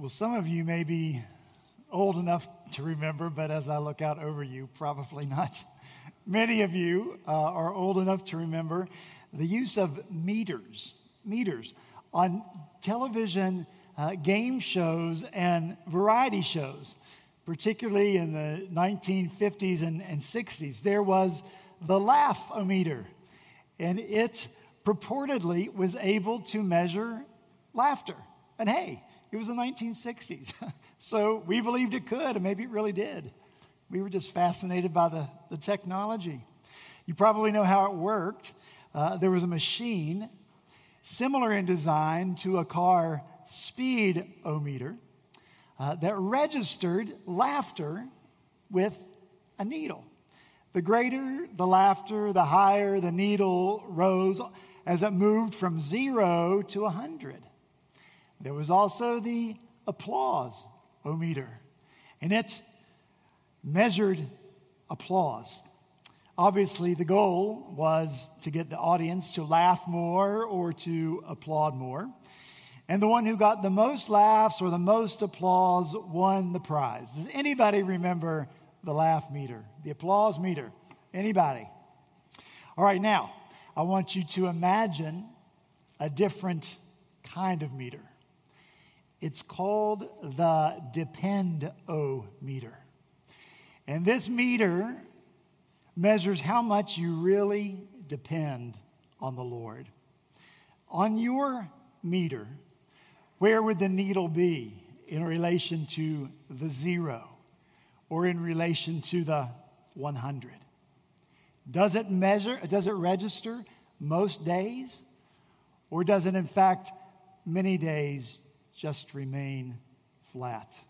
Well, some of you may be old enough to remember, but as I look out over you, probably not. Many of you uh, are old enough to remember the use of meters, meters on television uh, game shows and variety shows, particularly in the 1950s and, and 60s. There was the laugh-o-meter, and it purportedly was able to measure laughter. And hey, it was the 1960s. so we believed it could, and maybe it really did. We were just fascinated by the, the technology. You probably know how it worked. Uh, there was a machine similar in design to a car speedometer uh, that registered laughter with a needle. The greater the laughter, the higher the needle rose as it moved from zero to 100. There was also the applause o meter, and it measured applause. Obviously, the goal was to get the audience to laugh more or to applaud more. And the one who got the most laughs or the most applause won the prize. Does anybody remember the laugh meter, the applause meter? Anybody? All right, now, I want you to imagine a different kind of meter. It's called the depend-o-meter. And this meter measures how much you really depend on the Lord. On your meter, where would the needle be in relation to the zero or in relation to the 100? Does it measure, does it register most days? Or does it, in fact, many days just remain flat.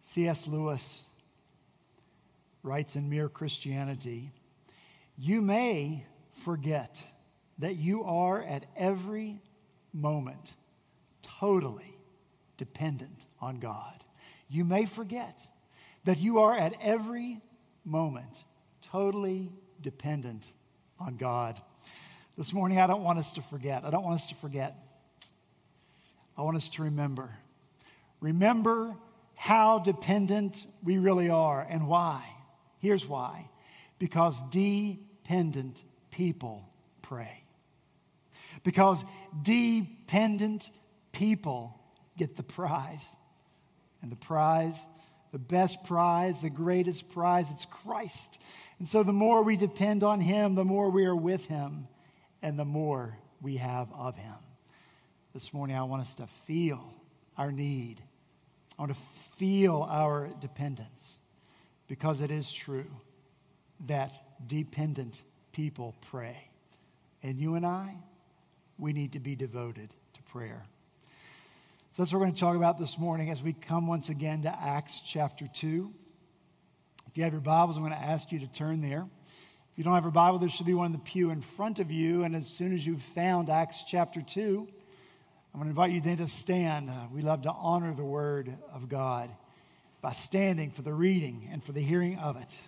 C.S. Lewis writes in Mere Christianity You may forget that you are at every moment totally dependent on God. You may forget that you are at every moment totally dependent on God. This morning, I don't want us to forget. I don't want us to forget I want us to remember. Remember how dependent we really are and why. Here's why because dependent people pray. Because dependent people get the prize. And the prize, the best prize, the greatest prize, it's Christ. And so the more we depend on Him, the more we are with Him, and the more we have of Him. This morning, I want us to feel our need. I want to feel our dependence because it is true that dependent people pray. And you and I, we need to be devoted to prayer. So that's what we're going to talk about this morning as we come once again to Acts chapter 2. If you have your Bibles, I'm going to ask you to turn there. If you don't have your Bible, there should be one in the pew in front of you. And as soon as you've found Acts chapter 2, I'm going to invite you then to stand. Uh, we love to honor the Word of God by standing for the reading and for the hearing of it.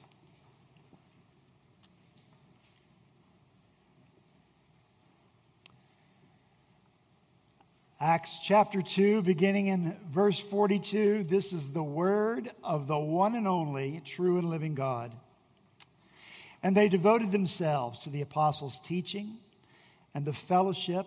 Acts chapter 2, beginning in verse 42. This is the word of the one and only true and living God. And they devoted themselves to the apostles' teaching and the fellowship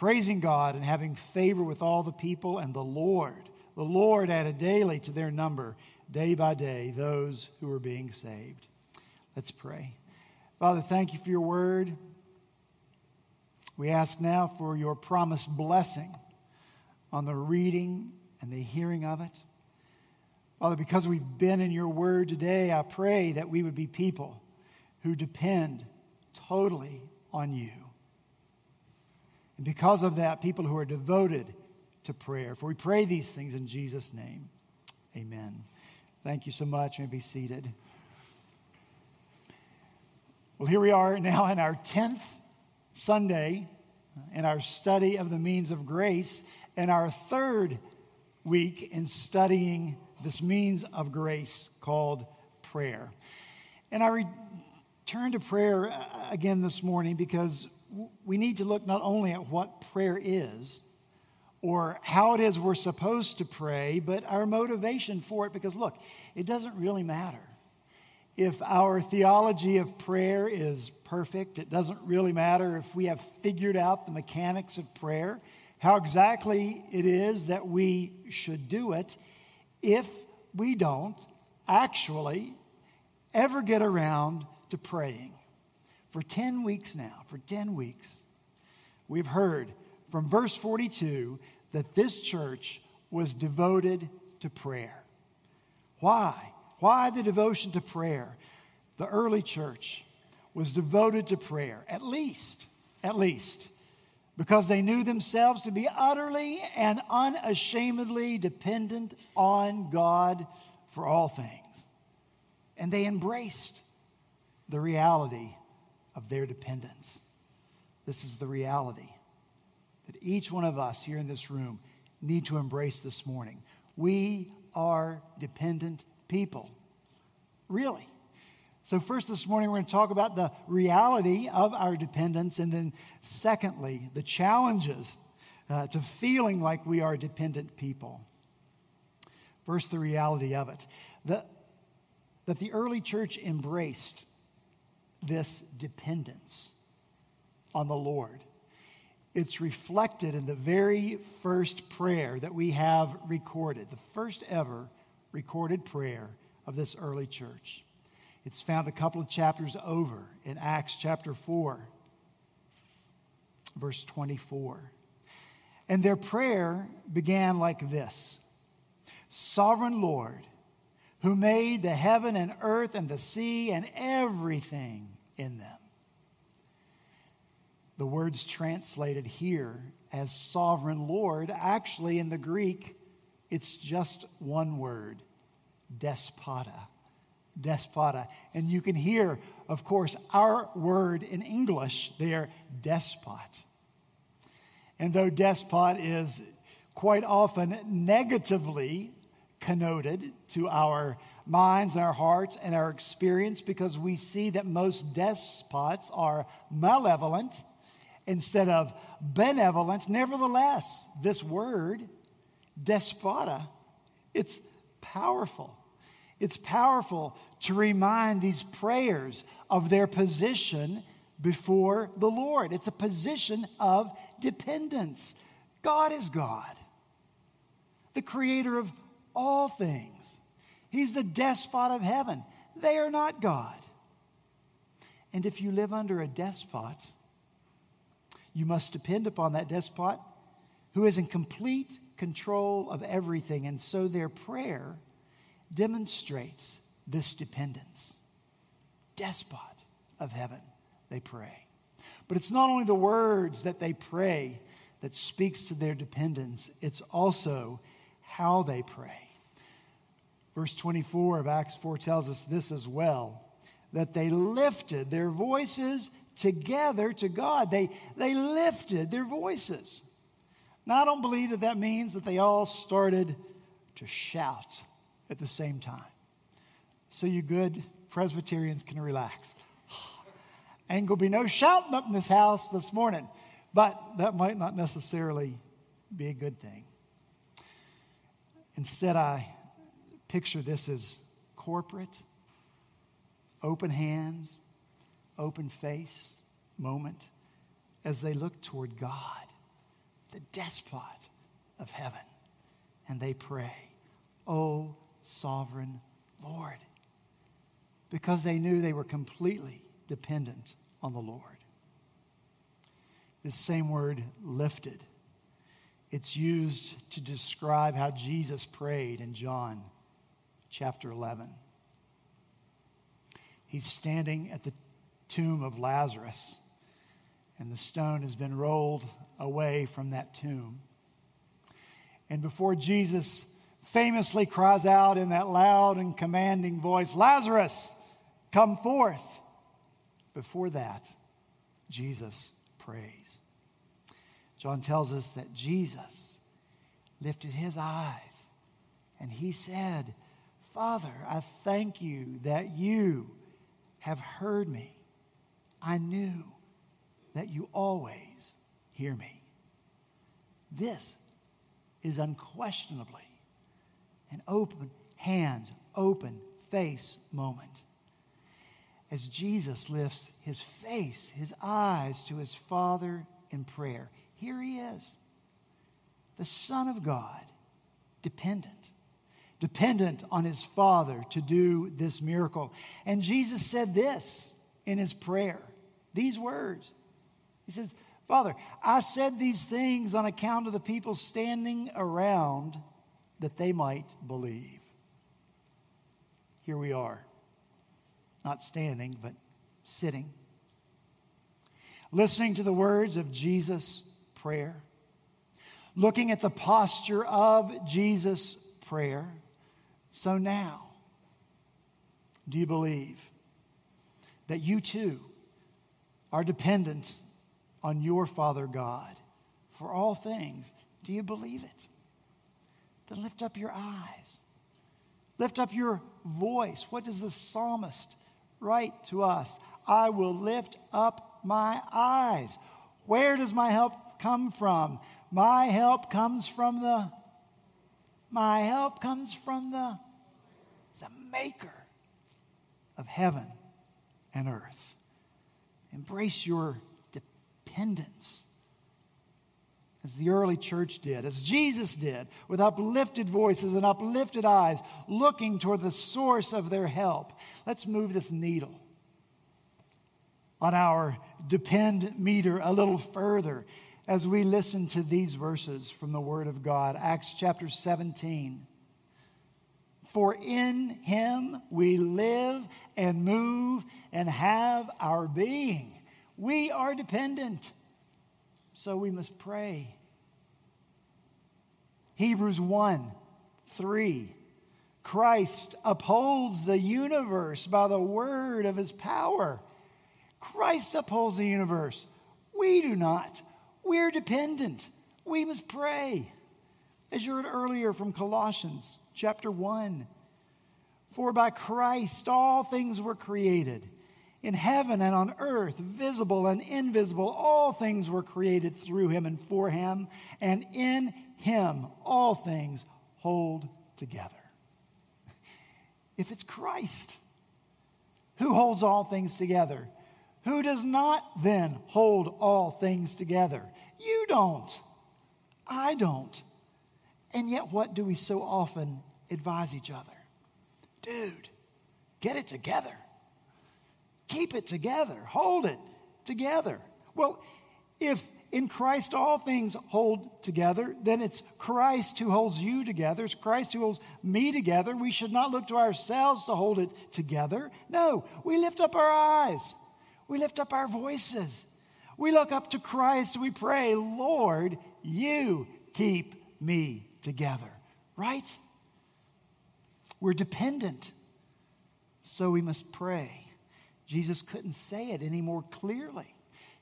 praising God and having favor with all the people, and the Lord, the Lord added daily to their number, day by day, those who were being saved. Let's pray. Father, thank you for your word. We ask now for your promised blessing on the reading and the hearing of it. Father, because we've been in your word today, I pray that we would be people who depend totally on you. And because of that, people who are devoted to prayer. For we pray these things in Jesus' name. Amen. Thank you so much. You may be seated. Well, here we are now in our 10th Sunday in our study of the means of grace, and our third week in studying this means of grace called prayer. And I return to prayer uh, again this morning because we need to look not only at what prayer is or how it is we're supposed to pray, but our motivation for it. Because look, it doesn't really matter. If our theology of prayer is perfect, it doesn't really matter if we have figured out the mechanics of prayer, how exactly it is that we should do it, if we don't actually ever get around to praying. For 10 weeks now, for 10 weeks, we've heard from verse 42 that this church was devoted to prayer. Why? Why the devotion to prayer? The early church was devoted to prayer, at least, at least, because they knew themselves to be utterly and unashamedly dependent on God for all things. And they embraced the reality of their dependence. This is the reality that each one of us here in this room need to embrace this morning. We are dependent people. Really. So, first this morning, we're going to talk about the reality of our dependence, and then, secondly, the challenges uh, to feeling like we are dependent people. First, the reality of it. The, that the early church embraced this dependence on the Lord. It's reflected in the very first prayer that we have recorded, the first ever recorded prayer of this early church. It's found a couple of chapters over in Acts chapter 4, verse 24. And their prayer began like this Sovereign Lord, who made the heaven and earth and the sea and everything in them. The words translated here as sovereign Lord, actually in the Greek, it's just one word despota. Despota. And you can hear, of course, our word in English there, despot. And though despot is quite often negatively connoted to our minds and our hearts and our experience because we see that most despots are malevolent instead of benevolent. Nevertheless, this word, despota, it's powerful. It's powerful to remind these prayers of their position before the Lord. It's a position of dependence. God is God, the creator of all things. He's the despot of heaven. They are not God. And if you live under a despot, you must depend upon that despot who is in complete control of everything. And so their prayer demonstrates this dependence. Despot of heaven, they pray. But it's not only the words that they pray that speaks to their dependence, it's also how they pray. Verse 24 of Acts 4 tells us this as well that they lifted their voices together to God. They, they lifted their voices. Now, I don't believe that that means that they all started to shout at the same time. So, you good Presbyterians can relax. Ain't gonna be no shouting up in this house this morning, but that might not necessarily be a good thing. Instead, I picture this as corporate, open hands, open face moment as they look toward God, the despot of heaven, and they pray, Oh, sovereign Lord, because they knew they were completely dependent on the Lord. This same word, lifted, it's used to describe how Jesus prayed in John chapter 11. He's standing at the tomb of Lazarus, and the stone has been rolled away from that tomb. And before Jesus famously cries out in that loud and commanding voice, Lazarus, come forth. Before that, Jesus prays. John tells us that Jesus lifted his eyes and he said, Father, I thank you that you have heard me. I knew that you always hear me. This is unquestionably an open hands, open face moment. As Jesus lifts his face, his eyes to his Father in prayer, here he is, the Son of God, dependent dependent on his Father to do this miracle. And Jesus said this in his prayer these words He says, Father, I said these things on account of the people standing around that they might believe. Here we are, not standing, but sitting, listening to the words of Jesus' prayer, looking at the posture of Jesus' prayer. So now, do you believe that you too are dependent on your Father God for all things? Do you believe it? Then lift up your eyes. Lift up your voice. What does the psalmist write to us? I will lift up my eyes. Where does my help come from? My help comes from the my help comes from the, the maker of heaven and earth. Embrace your dependence as the early church did, as Jesus did, with uplifted voices and uplifted eyes, looking toward the source of their help. Let's move this needle on our depend meter a little further as we listen to these verses from the Word of God. Acts chapter 17. For in him we live and move and have our being. We are dependent, so we must pray. Hebrews 1 3. Christ upholds the universe by the word of his power. Christ upholds the universe. We do not. We're dependent. We must pray. As you heard earlier from Colossians chapter 1 For by Christ all things were created. In heaven and on earth, visible and invisible, all things were created through him and for him, and in him all things hold together. If it's Christ who holds all things together, who does not then hold all things together? You don't. I don't. And yet, what do we so often advise each other? Dude, get it together. Keep it together. Hold it together. Well, if in Christ all things hold together, then it's Christ who holds you together. It's Christ who holds me together. We should not look to ourselves to hold it together. No, we lift up our eyes we lift up our voices. We look up to Christ. We pray, Lord, you keep me together. Right? We're dependent. So we must pray. Jesus couldn't say it any more clearly.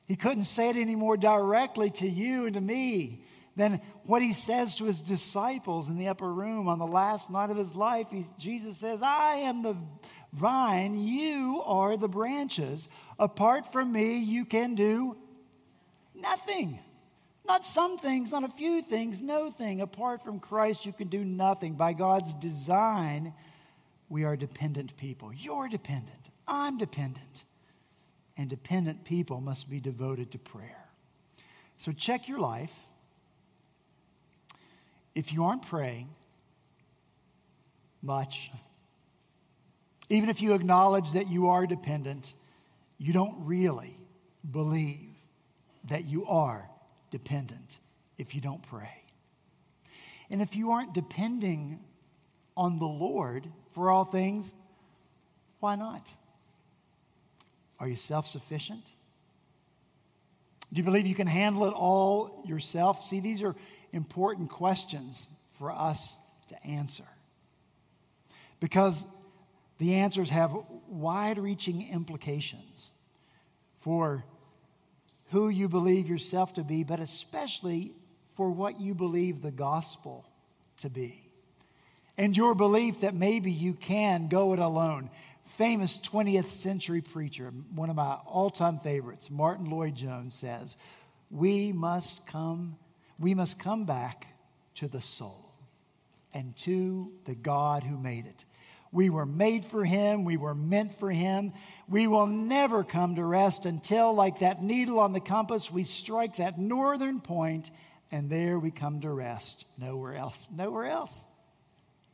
He couldn't say it any more directly to you and to me than what he says to his disciples in the upper room on the last night of his life. He, Jesus says, I am the vine, you are the branches. Apart from me, you can do nothing. Not some things, not a few things, no thing. Apart from Christ, you can do nothing. By God's design, we are dependent people. You're dependent. I'm dependent. And dependent people must be devoted to prayer. So check your life. If you aren't praying much, even if you acknowledge that you are dependent, you don't really believe that you are dependent if you don't pray. And if you aren't depending on the Lord for all things, why not? Are you self sufficient? Do you believe you can handle it all yourself? See, these are important questions for us to answer. Because the answers have wide reaching implications for who you believe yourself to be, but especially for what you believe the gospel to be. And your belief that maybe you can go it alone. Famous 20th century preacher, one of my all time favorites, Martyn Lloyd-Jones, says, We must come, we must come back to the soul and to the God who made it. We were made for Him. We were meant for Him. We will never come to rest until, like that needle on the compass, we strike that northern point and there we come to rest. Nowhere else. Nowhere else.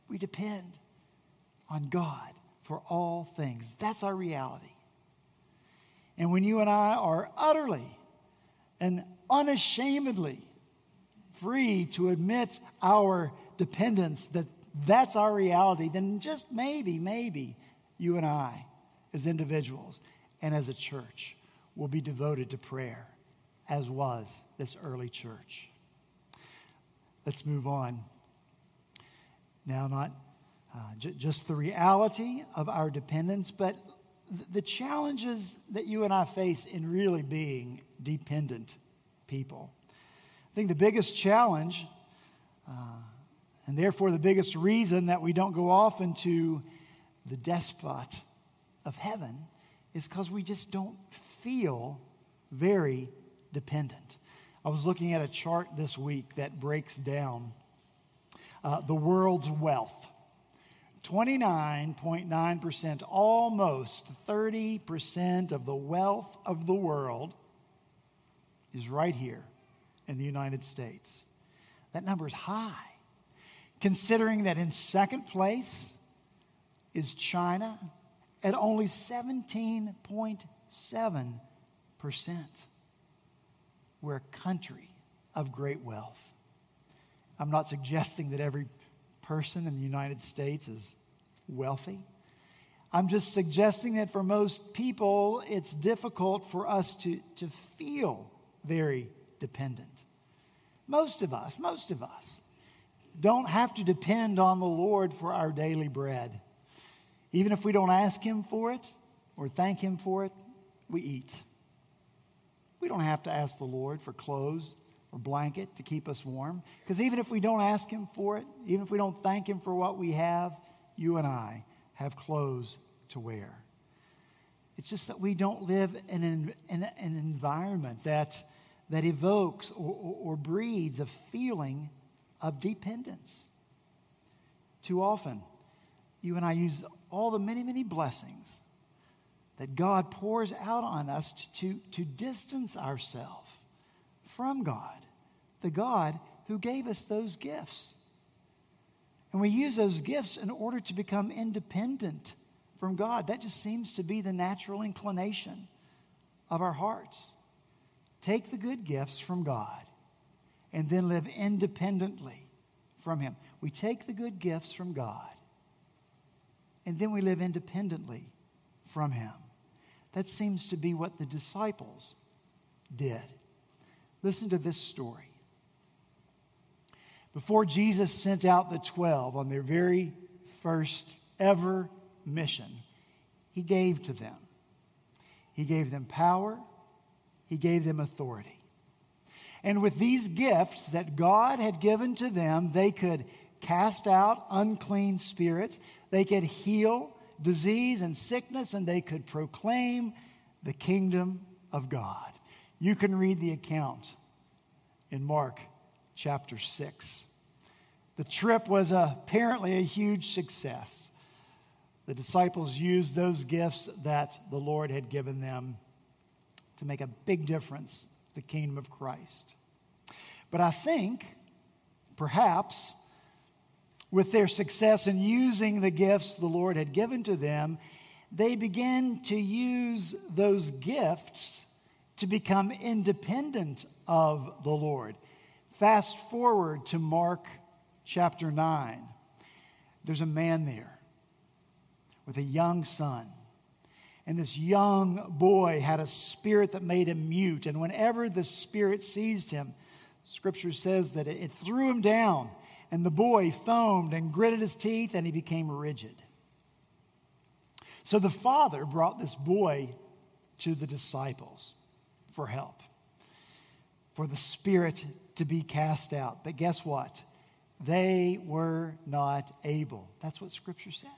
We depend on God for all things. That's our reality. And when you and I are utterly and unashamedly free to admit our dependence that that's our reality, then just maybe, maybe you and I, as individuals and as a church, will be devoted to prayer, as was this early church. Let's move on. Now, not uh, j- just the reality of our dependence, but th- the challenges that you and I face in really being dependent people. I think the biggest challenge uh, and therefore, the biggest reason that we don't go off into the despot of heaven is because we just don't feel very dependent. I was looking at a chart this week that breaks down uh, the world's wealth. 29.9%, almost 30% of the wealth of the world is right here in the United States. That number is high considering that in second place is China at only 17.7%. We're a country of great wealth. I'm not suggesting that every person in the United States is wealthy. I'm just suggesting that for most people, it's difficult for us to, to feel very dependent. Most of us, most of us don't have to depend on the Lord for our daily bread. Even if we don't ask Him for it or thank Him for it, we eat. We don't have to ask the Lord for clothes or blanket to keep us warm. Because even if we don't ask Him for it, even if we don't thank Him for what we have, you and I have clothes to wear. It's just that we don't live in an, in an environment that, that evokes or, or, or breeds a feeling of dependence. Too often, you and I use all the many, many blessings that God pours out on us to, to, distance ourselves from God, the God who gave us those gifts. And we use those gifts in order to become independent from God. That just seems to be the natural inclination of our hearts. Take the good gifts from God and then live independently from Him. We take the good gifts from God and then we live independently from Him. That seems to be what the disciples did. Listen to this story. Before Jesus sent out the 12 on their very first ever mission, He gave to them. He gave them power, He gave them authority. And with these gifts that God had given to them, they could cast out unclean spirits, they could heal disease and sickness, and they could proclaim the kingdom of God. You can read the account in Mark chapter 6. The trip was apparently a huge success. The disciples used those gifts that the Lord had given them to make a big difference the kingdom of Christ. But I think, perhaps, with their success in using the gifts the Lord had given to them, they began to use those gifts to become independent of the Lord. Fast forward to Mark chapter 9. There's a man there with a young son. And this young boy had a spirit that made him mute. And whenever the spirit seized him, scripture says that it threw him down And the boy foamed and gritted his teeth, and he became rigid. So the father brought this boy to the disciples for help, for the spirit to be cast out. But guess what? They were not able. That's what Scripture says.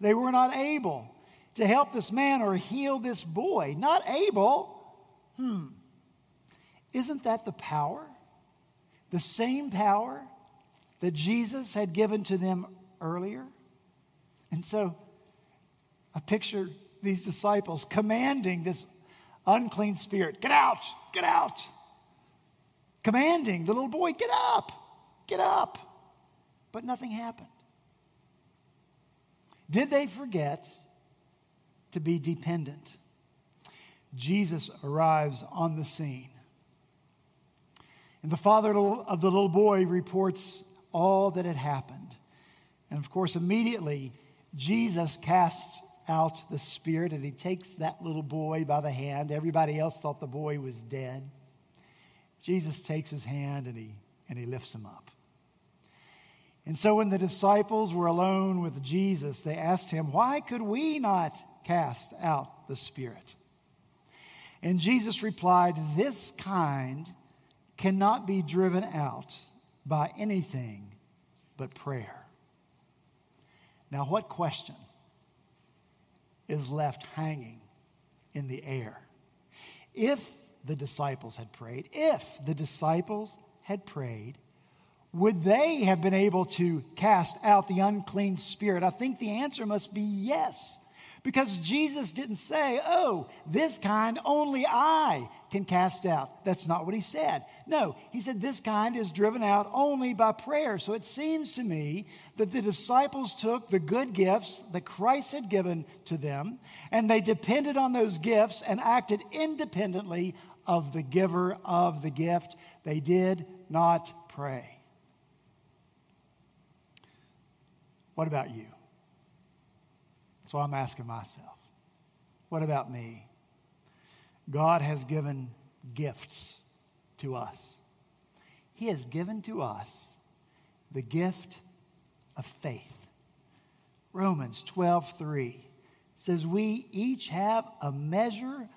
They were not able to help this man or heal this boy. Not able. Hmm. Isn't that the power? The same power that Jesus had given to them earlier? And so I picture these disciples commanding this unclean spirit get out, get out. Commanding the little boy, get up, get up. But nothing happened. Did they forget to be dependent? Jesus arrives on the scene. And the father of the little boy reports all that had happened. And of course, immediately, Jesus casts out the spirit and he takes that little boy by the hand. Everybody else thought the boy was dead. Jesus takes his hand and he, and he lifts him up. And so when the disciples were alone with Jesus, they asked him, Why could we not cast out the spirit? And Jesus replied, This kind cannot be driven out by anything but prayer. Now, what question is left hanging in the air? If the disciples had prayed, if the disciples had prayed, would they have been able to cast out the unclean spirit? I think the answer must be yes. Because Jesus didn't say, oh, this kind only I can cast out. That's not what he said. No, he said this kind is driven out only by prayer. So it seems to me that the disciples took the good gifts that Christ had given to them and they depended on those gifts and acted independently of the giver of the gift. They did not pray. What about you? So I'm asking myself, what about me? God has given gifts to us. He has given to us the gift of faith. Romans 12, 3 says, We each have a measure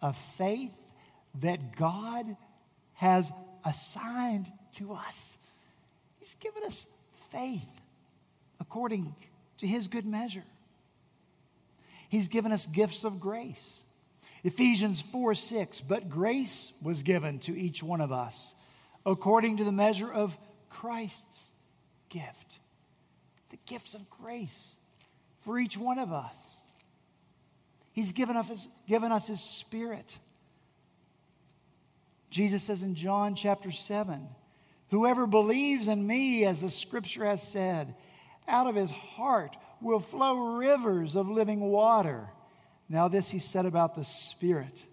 of faith that God has assigned to us. He's given us faith according to his good measure. He's given us gifts of grace. Ephesians 4 6, but grace was given to each one of us according to the measure of Christ's gift. The gifts of grace for each one of us. He's given us, his, given us His Spirit. Jesus says in John chapter 7 Whoever believes in me, as the scripture has said, out of his heart will flow rivers of living water. Now, this he said about the Spirit,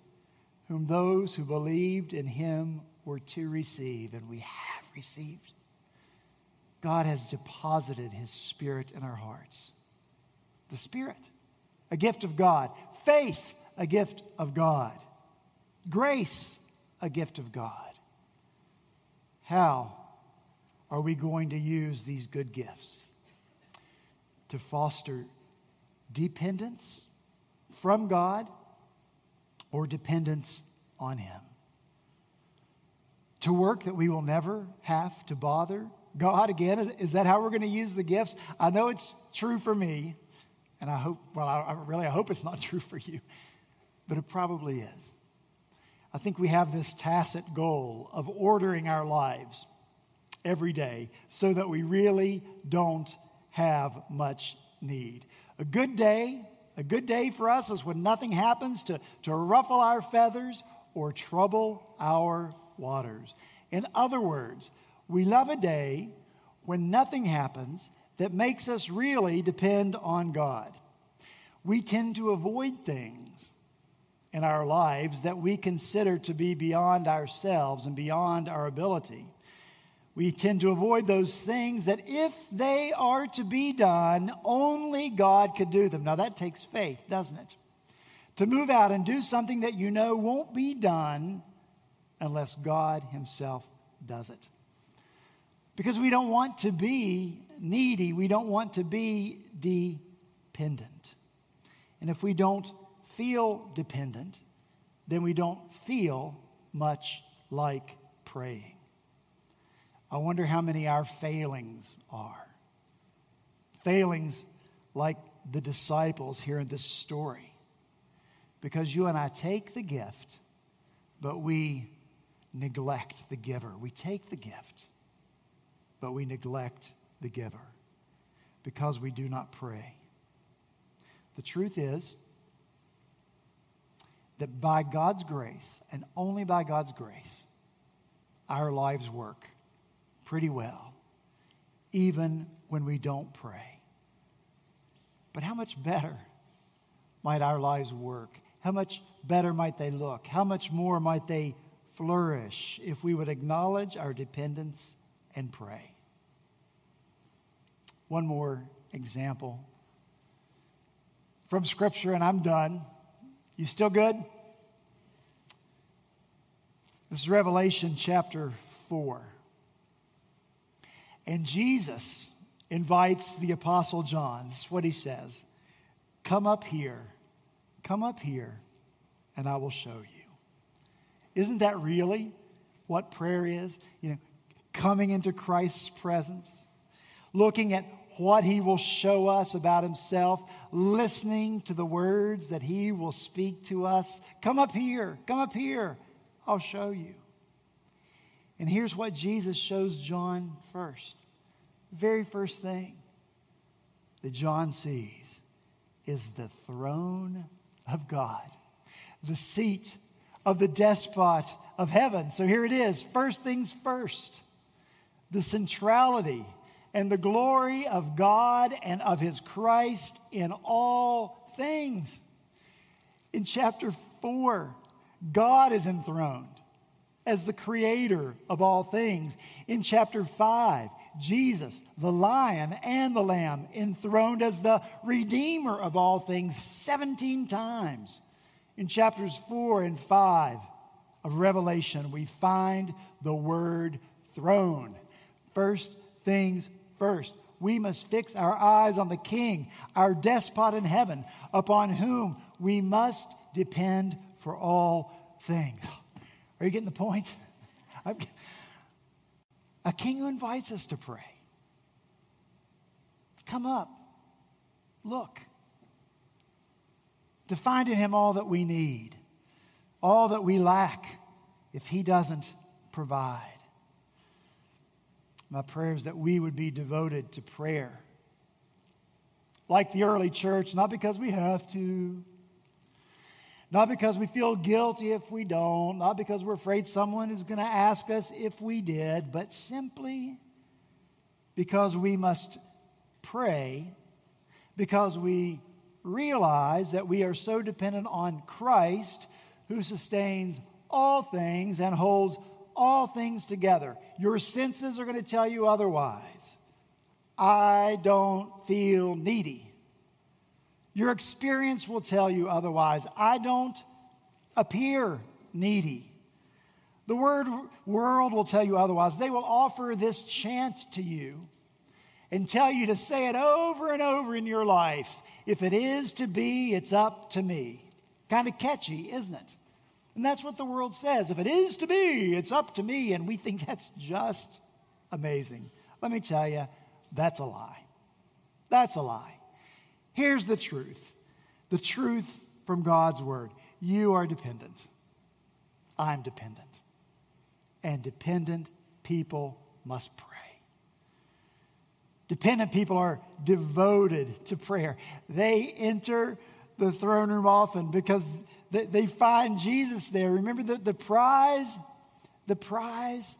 whom those who believed in him were to receive, and we have received. God has deposited his Spirit in our hearts. The Spirit, a gift of God. Faith, a gift of God. Grace, a gift of God. How are we going to use these good gifts? To foster dependence from God or dependence on Him. To work that we will never have to bother God again. Is that how we're going to use the gifts? I know it's true for me, and I hope, well, I, really, I hope it's not true for you, but it probably is. I think we have this tacit goal of ordering our lives every day so that we really don't have much need. A good day, a good day for us is when nothing happens to, to ruffle our feathers or trouble our waters. In other words, we love a day when nothing happens that makes us really depend on God. We tend to avoid things in our lives that we consider to be beyond ourselves and beyond our ability. We tend to avoid those things that, if they are to be done, only God could do them. Now, that takes faith, doesn't it? To move out and do something that you know won't be done unless God Himself does it. Because we don't want to be needy, we don't want to be dependent. And if we don't feel dependent, then we don't feel much like praying. I wonder how many our failings are. Failings like the disciples here in this story. Because you and I take the gift, but we neglect the giver. We take the gift, but we neglect the giver because we do not pray. The truth is that by God's grace, and only by God's grace, our lives work pretty well, even when we don't pray. But how much better might our lives work? How much better might they look? How much more might they flourish if we would acknowledge our dependence and pray? One more example from Scripture, and I'm done. You still good? This is Revelation chapter 4. And Jesus invites the Apostle John. This is what he says Come up here, come up here, and I will show you. Isn't that really what prayer is? You know, coming into Christ's presence, looking at what he will show us about himself, listening to the words that he will speak to us. Come up here, come up here, I'll show you. And here's what Jesus shows John first. Very first thing that John sees is the throne of God, the seat of the despot of heaven. So here it is. First things first, the centrality and the glory of God and of his Christ in all things. In chapter 4, God is enthroned as the creator of all things. In chapter 5, Jesus, the lion and the lamb, enthroned as the redeemer of all things 17 times. In chapters 4 and 5 of Revelation, we find the word throne. First things first. We must fix our eyes on the King, our despot in heaven, upon whom we must depend for all things. Are you getting the point? A king who invites us to pray. Come up, look, to find in him all that we need, all that we lack if he doesn't provide. My prayer is that we would be devoted to prayer. Like the early church, not because we have to, not because we feel guilty if we don't, not because we're afraid someone is going to ask us if we did, but simply because we must pray, because we realize that we are so dependent on Christ who sustains all things and holds all things together. Your senses are going to tell you otherwise. I don't feel needy. Your experience will tell you otherwise. I don't appear needy. The word world will tell you otherwise. They will offer this chant to you and tell you to say it over and over in your life. If it is to be, it's up to me. Kind of catchy, isn't it? And that's what the world says. If it is to be, it's up to me. And we think that's just amazing. Let me tell you, that's a lie. That's a lie. Here's the truth the truth from God's word. You are dependent. I'm dependent. And dependent people must pray. Dependent people are devoted to prayer. They enter the throne room often because they find Jesus there. Remember the, the prize? The prize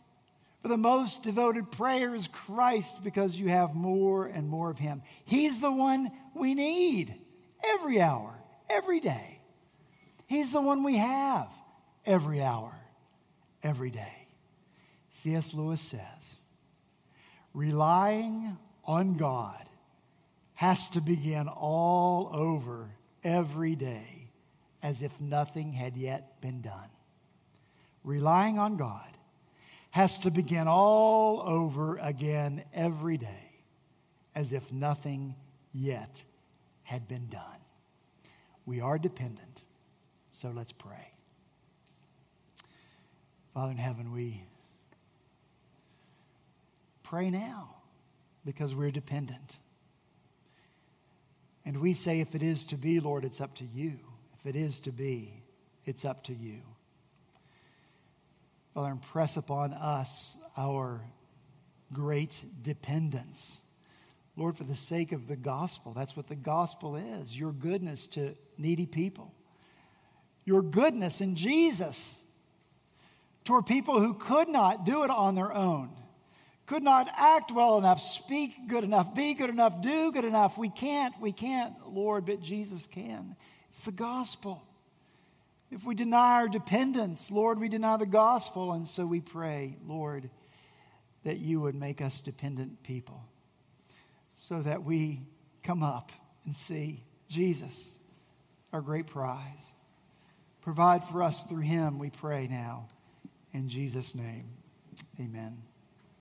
for the most devoted prayer is Christ because you have more and more of Him. He's the one we need every hour, every day. He's the one we have every hour, every day. C.S. Lewis says, relying on God has to begin all over every day as if nothing had yet been done. Relying on God has to begin all over again every day as if nothing yet had been done. We are dependent, so let's pray. Father in heaven, we pray now because we're dependent. And we say, if it is to be, Lord, it's up to you. If it is to be, it's up to you. Father, impress upon us our great dependence. Lord, for the sake of the gospel, that's what the gospel is your goodness to needy people, your goodness in Jesus toward people who could not do it on their own, could not act well enough, speak good enough, be good enough, do good enough. We can't, we can't, Lord, but Jesus can. It's the gospel. If we deny our dependence, Lord, we deny the gospel. And so we pray, Lord, that you would make us dependent people so that we come up and see Jesus, our great prize. Provide for us through him, we pray now. In Jesus' name, amen.